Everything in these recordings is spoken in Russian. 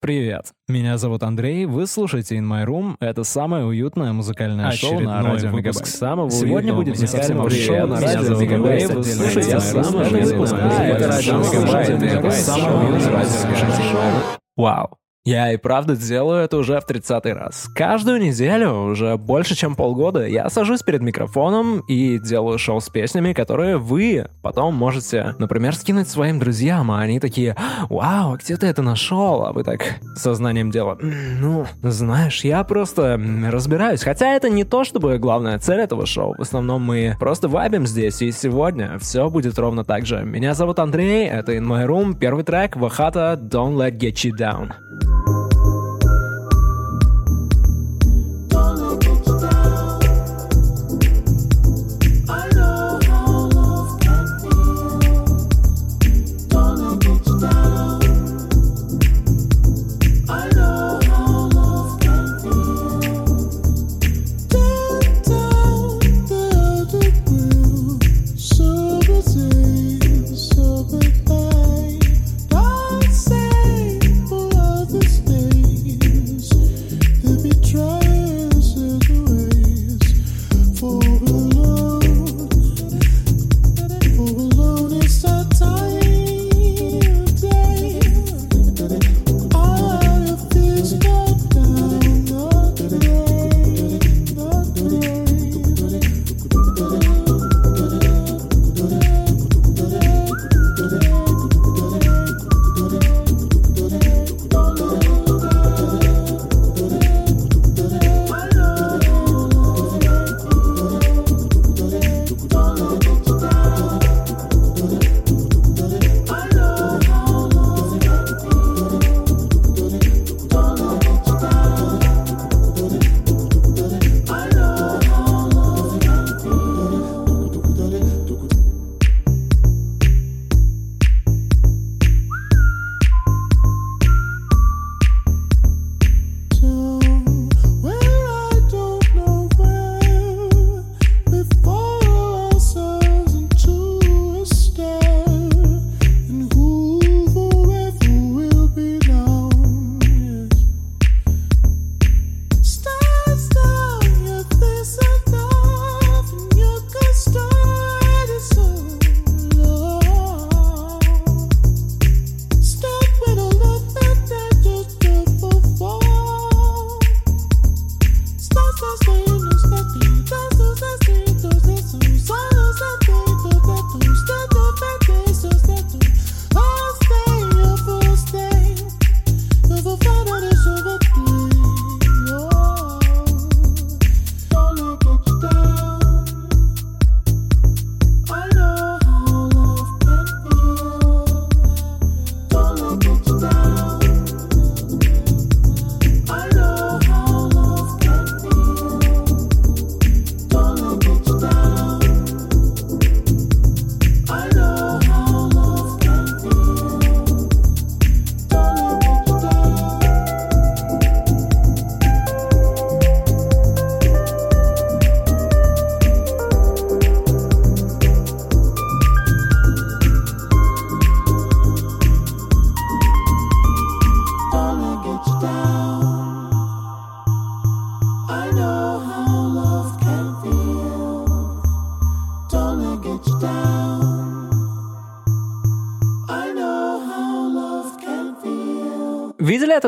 Привет, меня зовут Андрей, вы слушаете In My Room. Это самое уютное музыкальное шоу на радио Мегабайт. самого Сегодня будет музыкального шоу на радио Мегабайт. Вы слушаете самое уютное музыкальное шоу. Вау. Я и правда делаю это уже в 30 раз. Каждую неделю, уже больше чем полгода, я сажусь перед микрофоном и делаю шоу с песнями, которые вы потом можете, например, скинуть своим друзьям, а они такие, вау, а где ты это нашел? А вы так сознанием дела, «М, ну, знаешь, я просто разбираюсь. Хотя это не то, чтобы главная цель этого шоу. В основном мы просто вайбим здесь, и сегодня все будет ровно так же. Меня зовут Андрей, это In My Room, первый трек Вахата Don't Let Get You Down.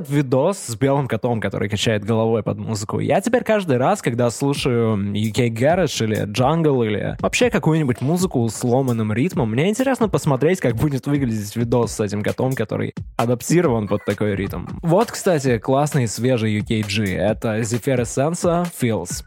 Этот видос с белым котом, который качает головой под музыку? Я теперь каждый раз, когда слушаю UK Garage или Jungle или вообще какую-нибудь музыку с сломанным ритмом, мне интересно посмотреть, как будет выглядеть видос с этим котом, который адаптирован под такой ритм. Вот, кстати, классный свежий UKG. Это Zephyr Essence Feels.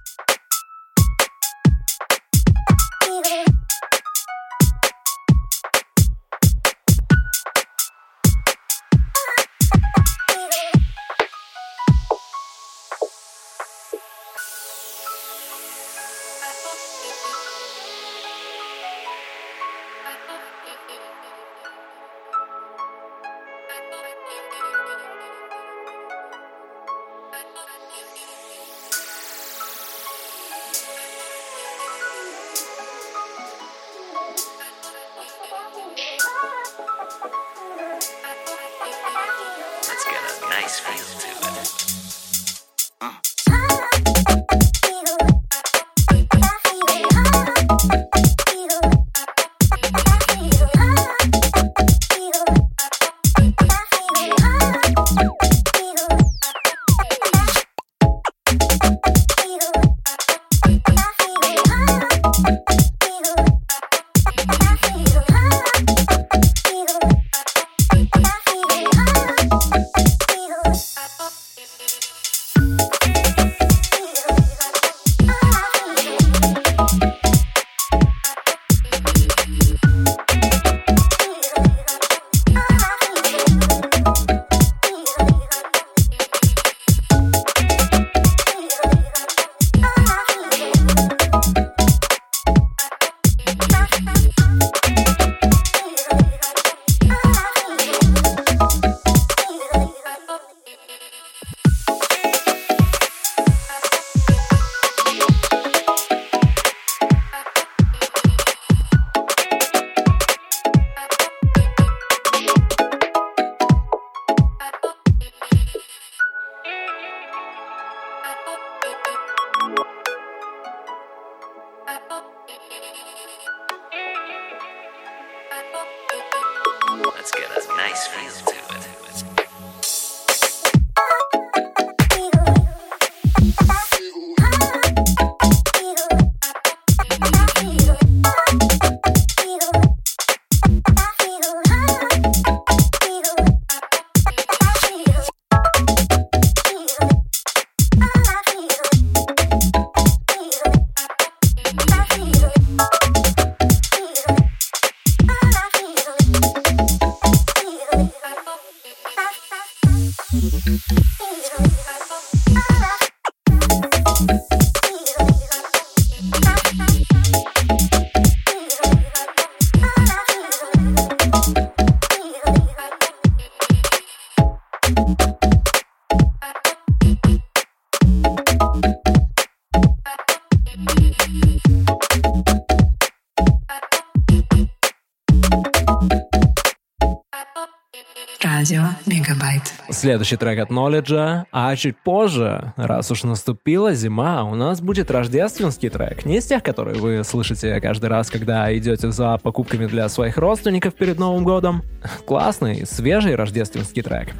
Следующий трек от Knowledge, а чуть позже, раз уж наступила зима, у нас будет рождественский трек. Не из тех, которые вы слышите каждый раз, когда идете за покупками для своих родственников перед Новым годом. Классный, свежий рождественский трек.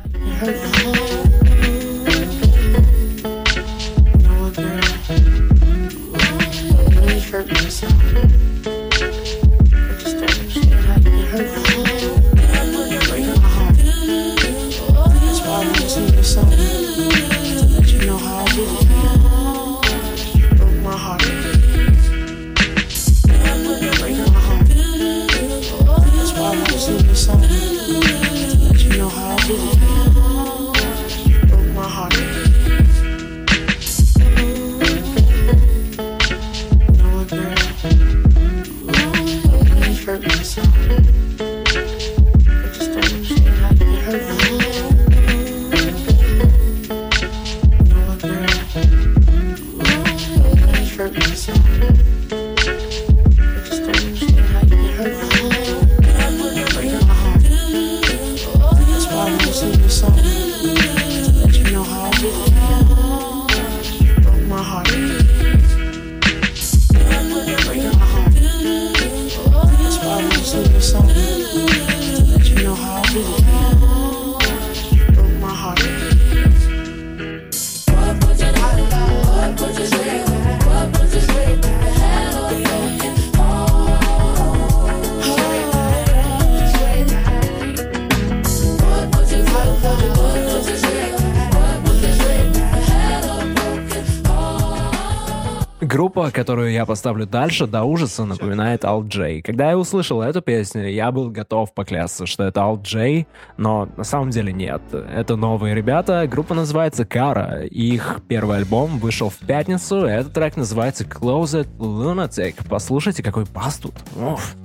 Группа, которую я поставлю дальше, до ужаса напоминает Alt J. Когда я услышал эту песню, я был готов поклясться, что это Alt J, но на самом деле нет. Это новые ребята, группа называется Кара, их первый альбом вышел в пятницу, этот трек называется Closet Lunatic. Послушайте, какой бас тут. Уф.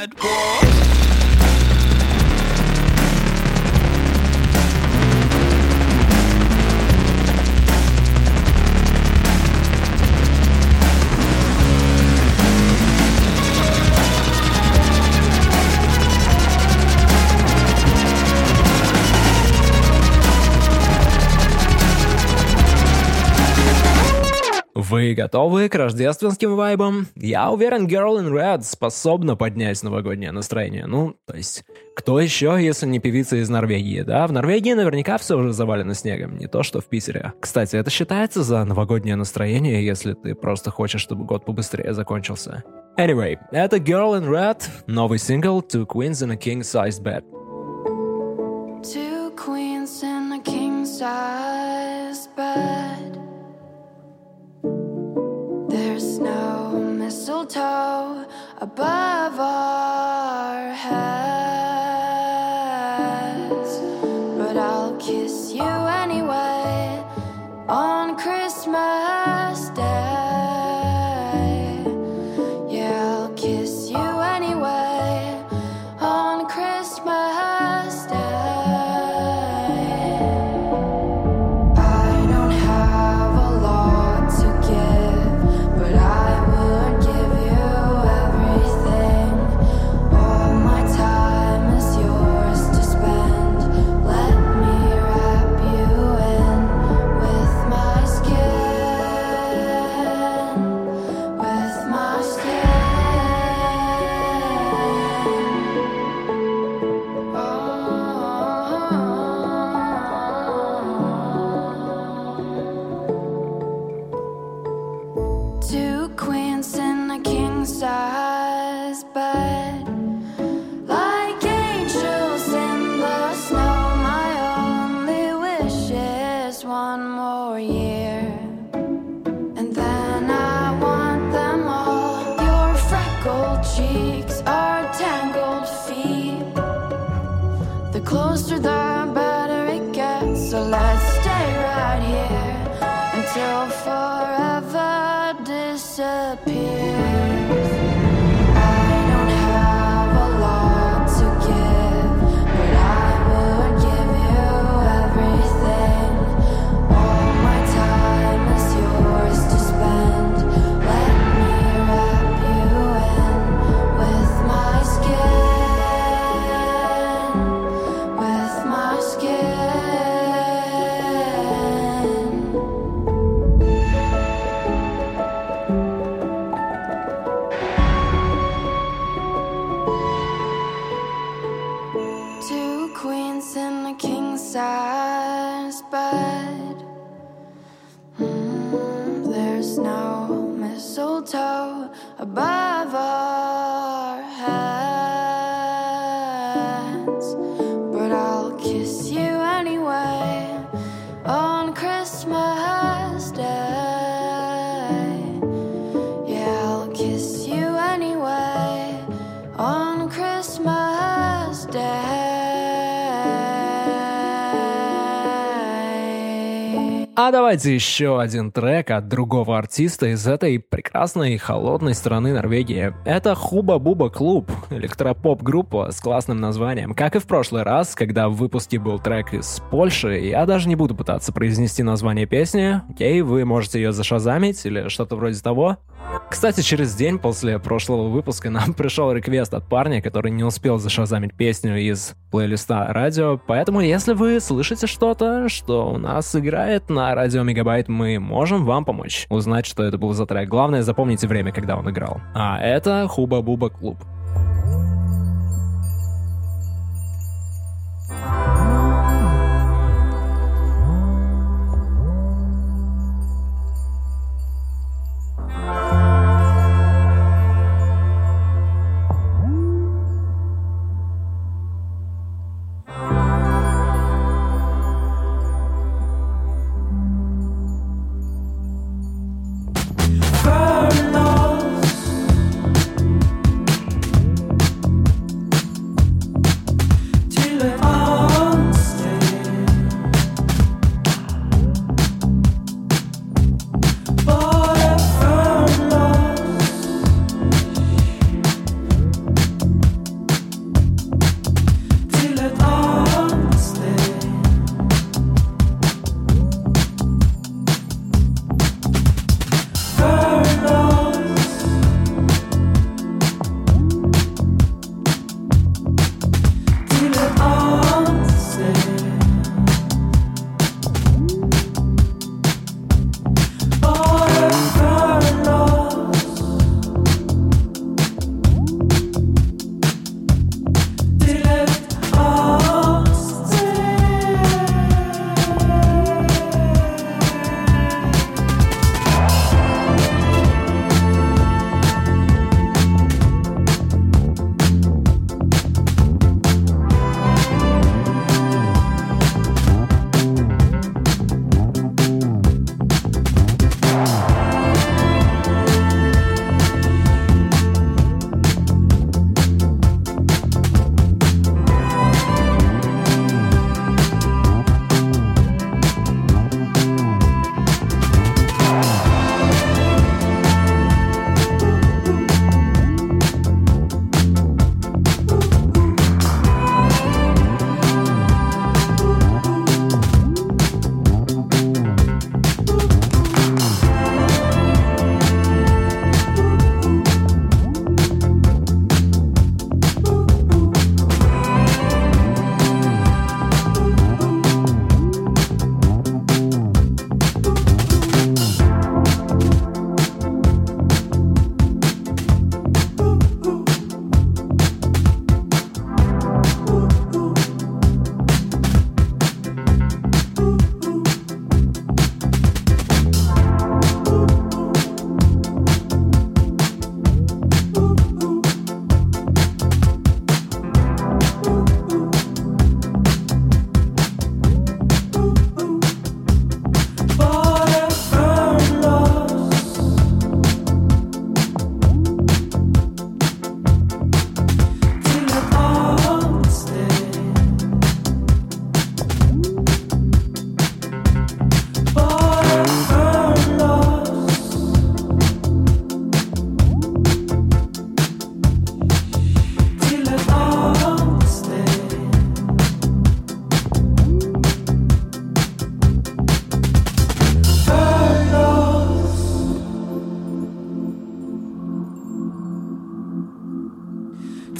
Red. Вы готовы к рождественским вайбам? Я уверен, Girl in Red способна поднять новогоднее настроение. Ну, то есть, кто еще, если не певица из Норвегии, да? В Норвегии наверняка все уже завалено снегом, не то что в Питере. Кстати, это считается за новогоднее настроение, если ты просто хочешь, чтобы год побыстрее закончился. Anyway, это Girl in Red, новый сингл Two Queens in a King Sized Bed. Two queens in a king size bed. No mistletoe above our heads. hands Давайте еще один трек от другого артиста из этой прекрасной холодной страны Норвегии. Это Хуба Буба Клуб, электропоп-группа с классным названием. Как и в прошлый раз, когда в выпуске был трек из Польши, я даже не буду пытаться произнести название песни. Окей, вы можете ее зашазамить или что-то вроде того. Кстати, через день после прошлого выпуска нам пришел реквест от парня, который не успел зашазамить песню из плейлиста радио, поэтому если вы слышите что-то, что у нас играет на радио Мегабайт, мы можем вам помочь узнать, что это был за трек. Главное, запомните время, когда он играл. А это Хуба Буба Клуб.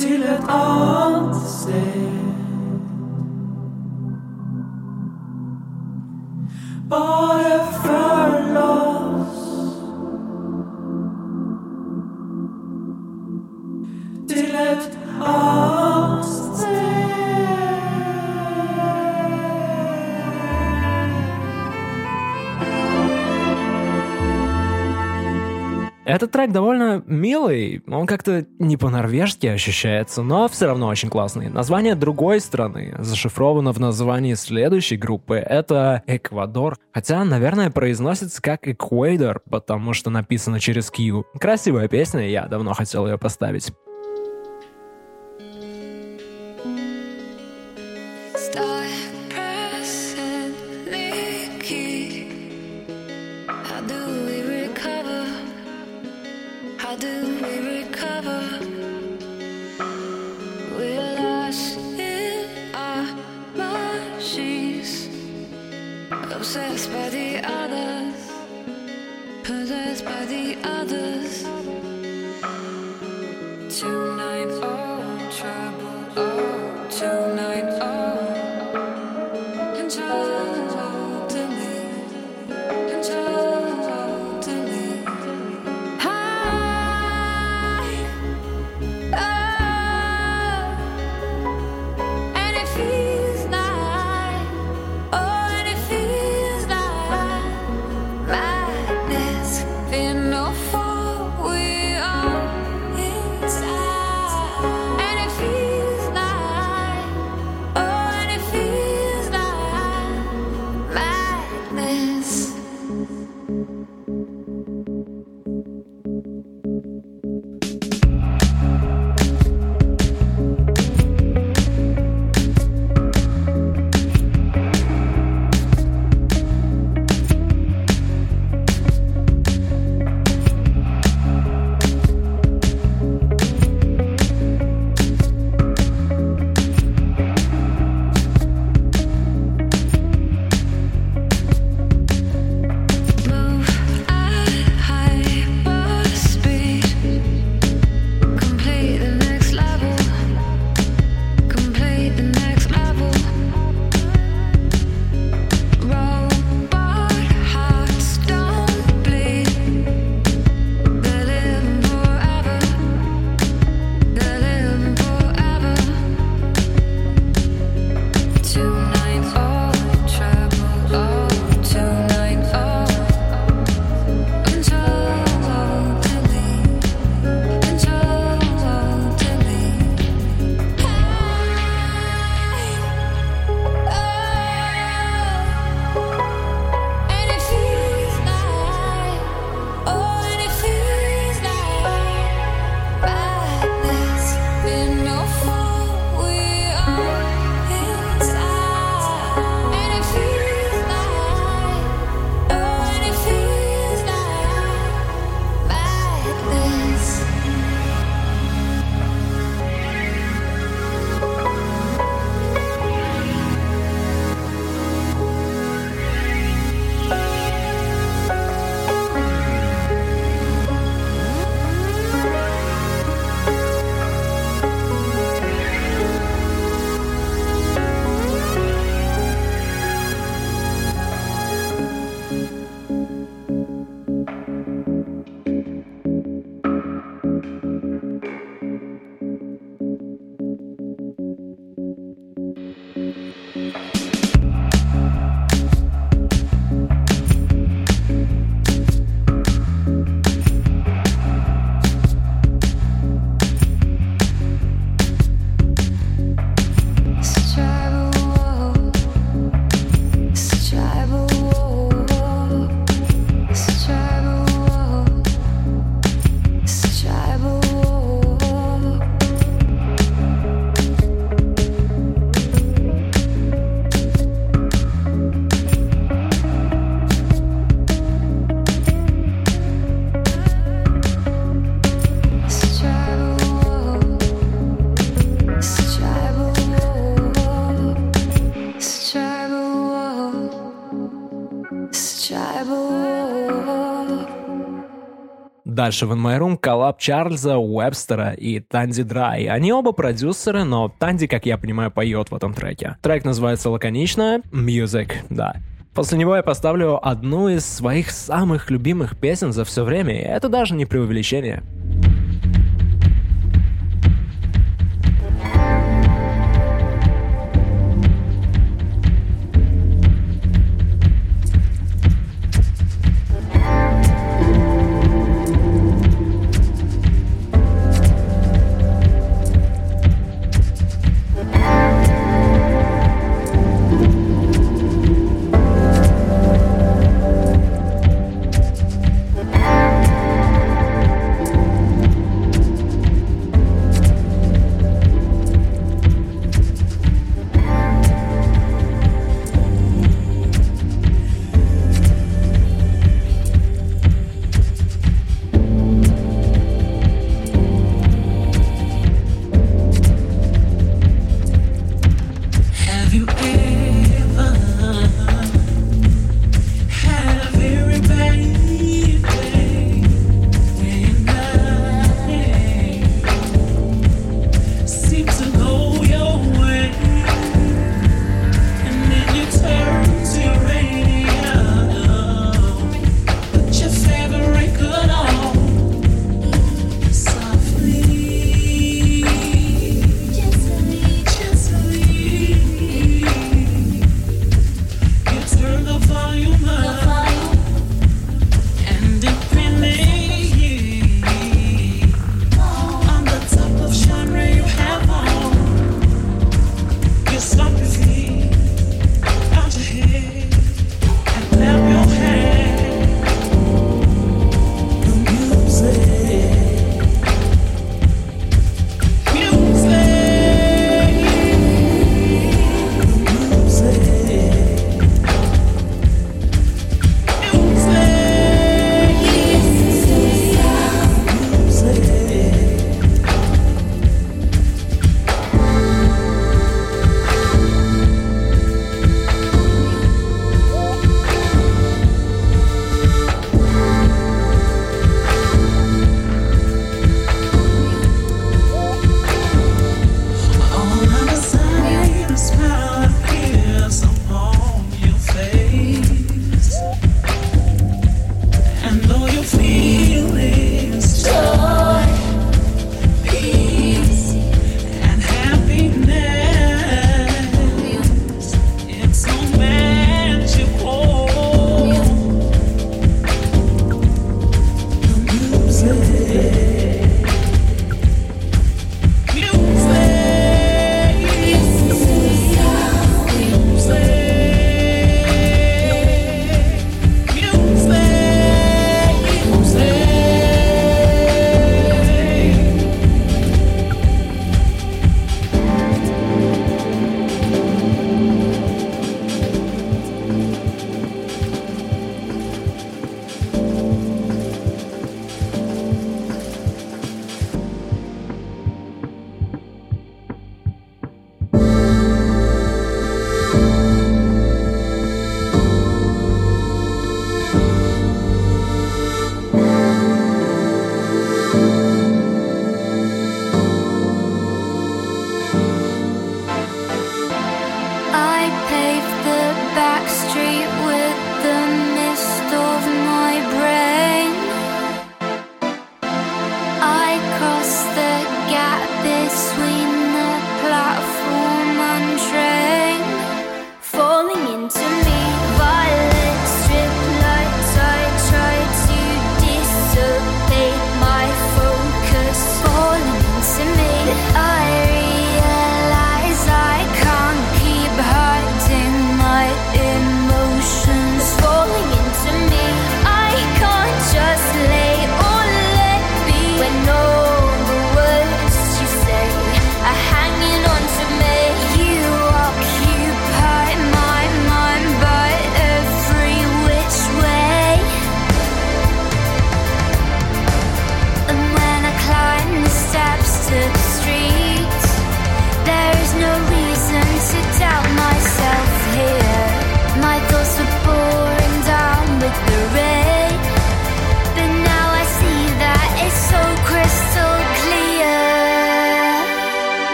til et annet sted. Bare Этот трек довольно милый, он как-то не по-норвежски ощущается, но все равно очень классный. Название другой страны зашифровано в названии следующей группы, это Эквадор. Хотя, наверное, произносится как Эквадор, потому что написано через Q. Красивая песня, я давно хотел ее поставить. Дальше в In My Room коллаб Чарльза Уэбстера и Танди Драй. Они оба продюсеры, но Танди, как я понимаю, поет в этом треке. Трек называется лаконично «Music», да. После него я поставлю одну из своих самых любимых песен за все время, и это даже не преувеличение.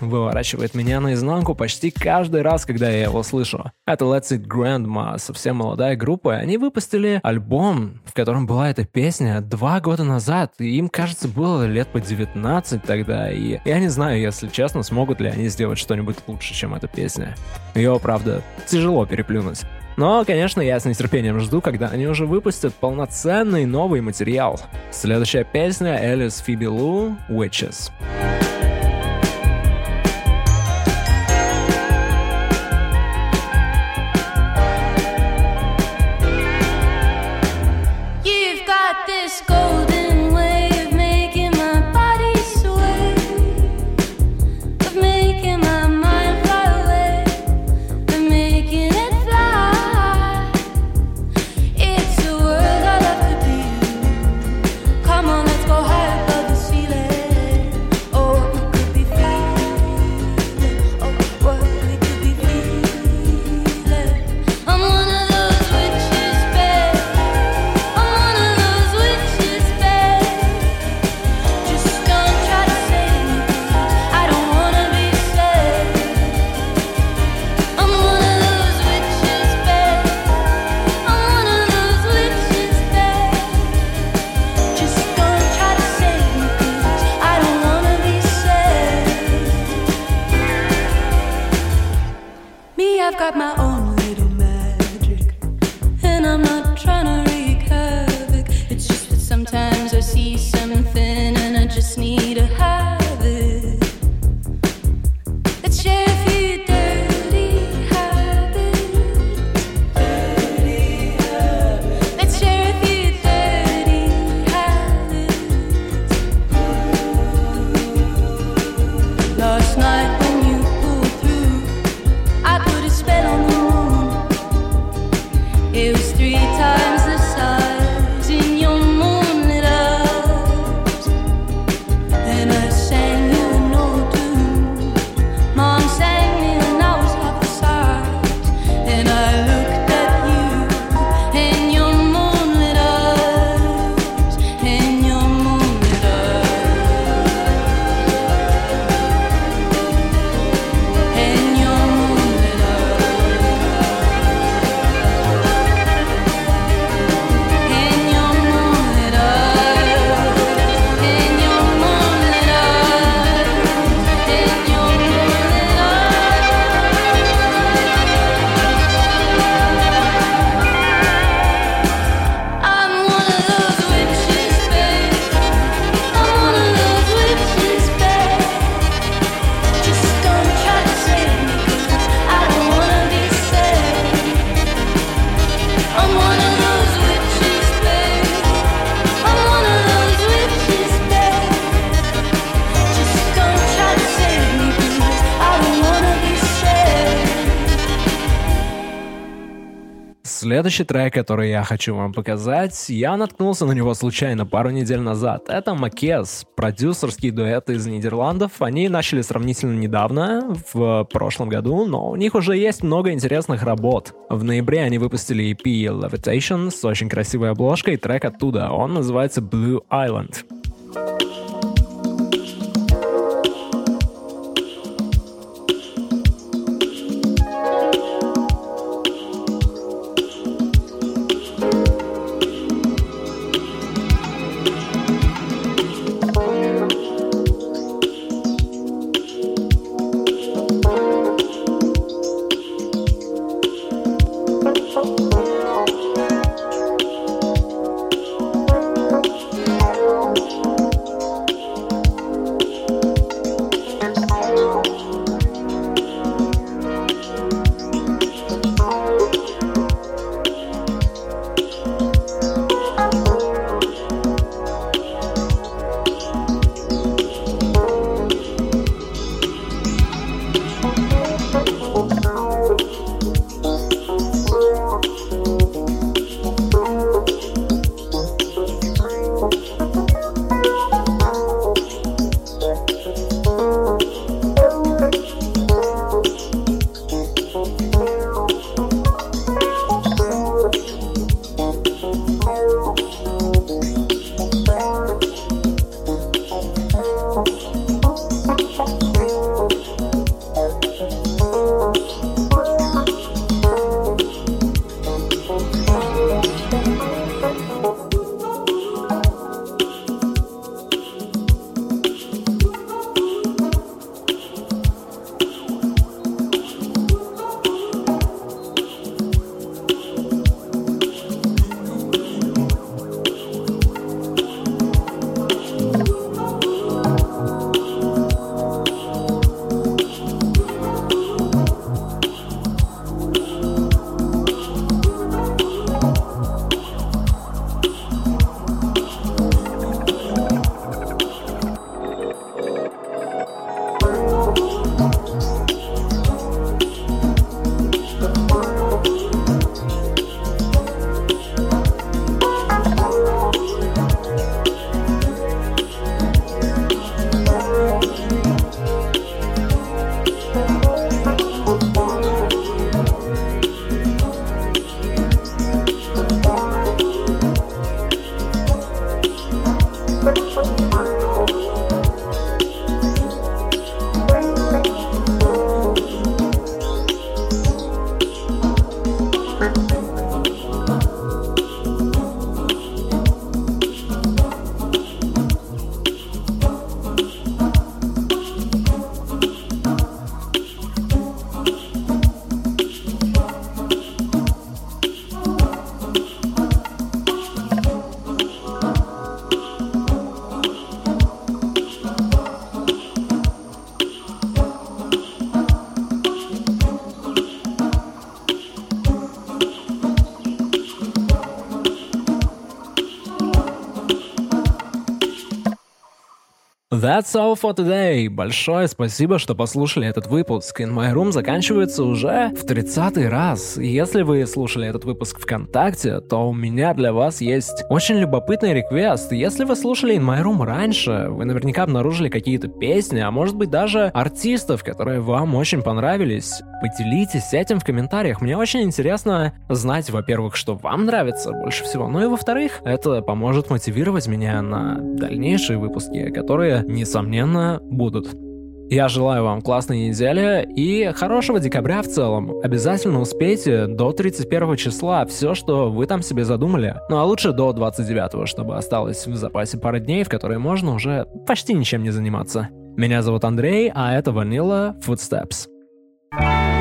выворачивает меня наизнанку почти каждый раз, когда я его слышу. Это Let's It Grandma, совсем молодая группа, они выпустили альбом, в котором была эта песня два года назад, и им, кажется, было лет по 19 тогда, и я не знаю, если честно, смогут ли они сделать что-нибудь лучше, чем эта песня. Ее, правда, тяжело переплюнуть. Но, конечно, я с нетерпением жду, когда они уже выпустят полноценный новый материал. Следующая песня Элис Фиби Лу «Witches». Следующий трек, который я хочу вам показать, я наткнулся на него случайно пару недель назад. Это Макес, продюсерский дуэт из Нидерландов. Они начали сравнительно недавно, в прошлом году, но у них уже есть много интересных работ. В ноябре они выпустили EP Levitation с очень красивой обложкой, трек оттуда. Он называется Blue Island. That's all for today. Большое спасибо, что послушали этот выпуск. In My Room заканчивается уже в 30 раз. Если вы слушали этот выпуск ВКонтакте, то у меня для вас есть очень любопытный реквест. Если вы слушали In My Room раньше, вы наверняка обнаружили какие-то песни, а может быть даже артистов, которые вам очень понравились. Поделитесь этим в комментариях. Мне очень интересно знать, во-первых, что вам нравится больше всего, ну и во-вторых, это поможет мотивировать меня на дальнейшие выпуски, которые, несомненно, будут. Я желаю вам классной недели и хорошего декабря в целом. Обязательно успейте до 31 числа все, что вы там себе задумали. Ну а лучше до 29, чтобы осталось в запасе пара дней, в которые можно уже почти ничем не заниматься. Меня зовут Андрей, а это Vanilla Footsteps. Since you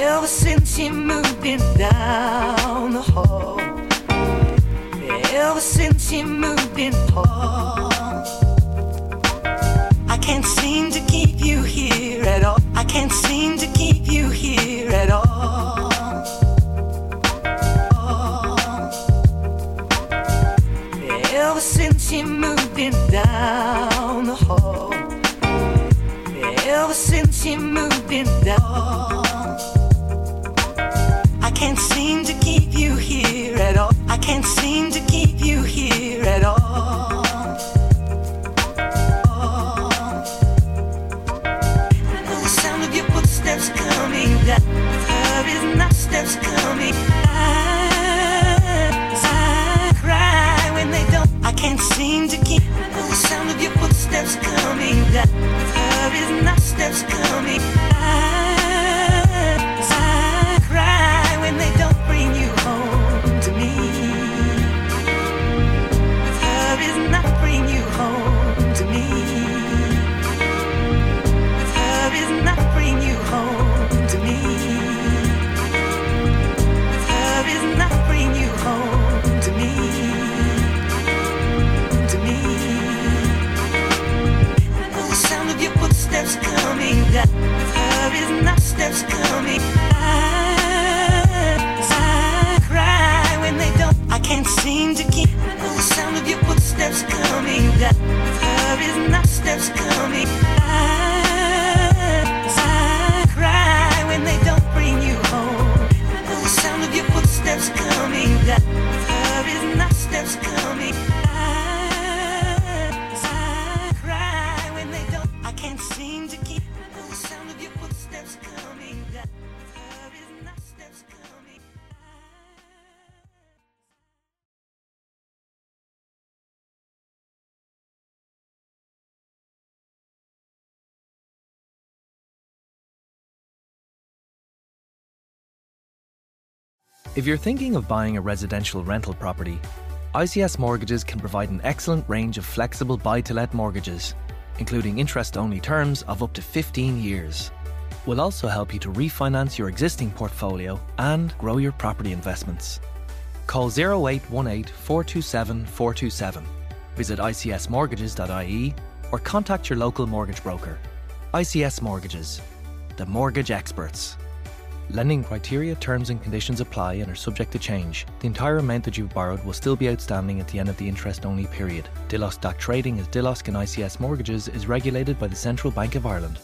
Ever since you moved in down the hall. Ever since you moved in, Paul. I can't seem to keep you here at all. I can't seem to keep you here at all. Ever since you moved in down the hall. Ever since you moved in down. I can't seem to keep you here at all. I can't seem to keep you here at all. I know the sound of your footsteps coming down. Her is not steps coming. Eyes, I cry when they don't. I can't seem to keep. I know the sound of your footsteps coming down. Her is not steps coming. Eyes, footsteps coming down. Her is not steps coming. Eyes, I cry when they don't bring you home. I know the sound of your footsteps coming down. Her is not steps coming. If you're thinking of buying a residential rental property, ICS Mortgages can provide an excellent range of flexible buy to let mortgages, including interest only terms of up to 15 years. We'll also help you to refinance your existing portfolio and grow your property investments. Call 0818 427 427, visit icsmortgages.ie, or contact your local mortgage broker. ICS Mortgages, the mortgage experts. Lending criteria, terms, and conditions apply and are subject to change. The entire amount that you've borrowed will still be outstanding at the end of the interest only period. Dilos Trading as Dilos and ICS Mortgages is regulated by the Central Bank of Ireland.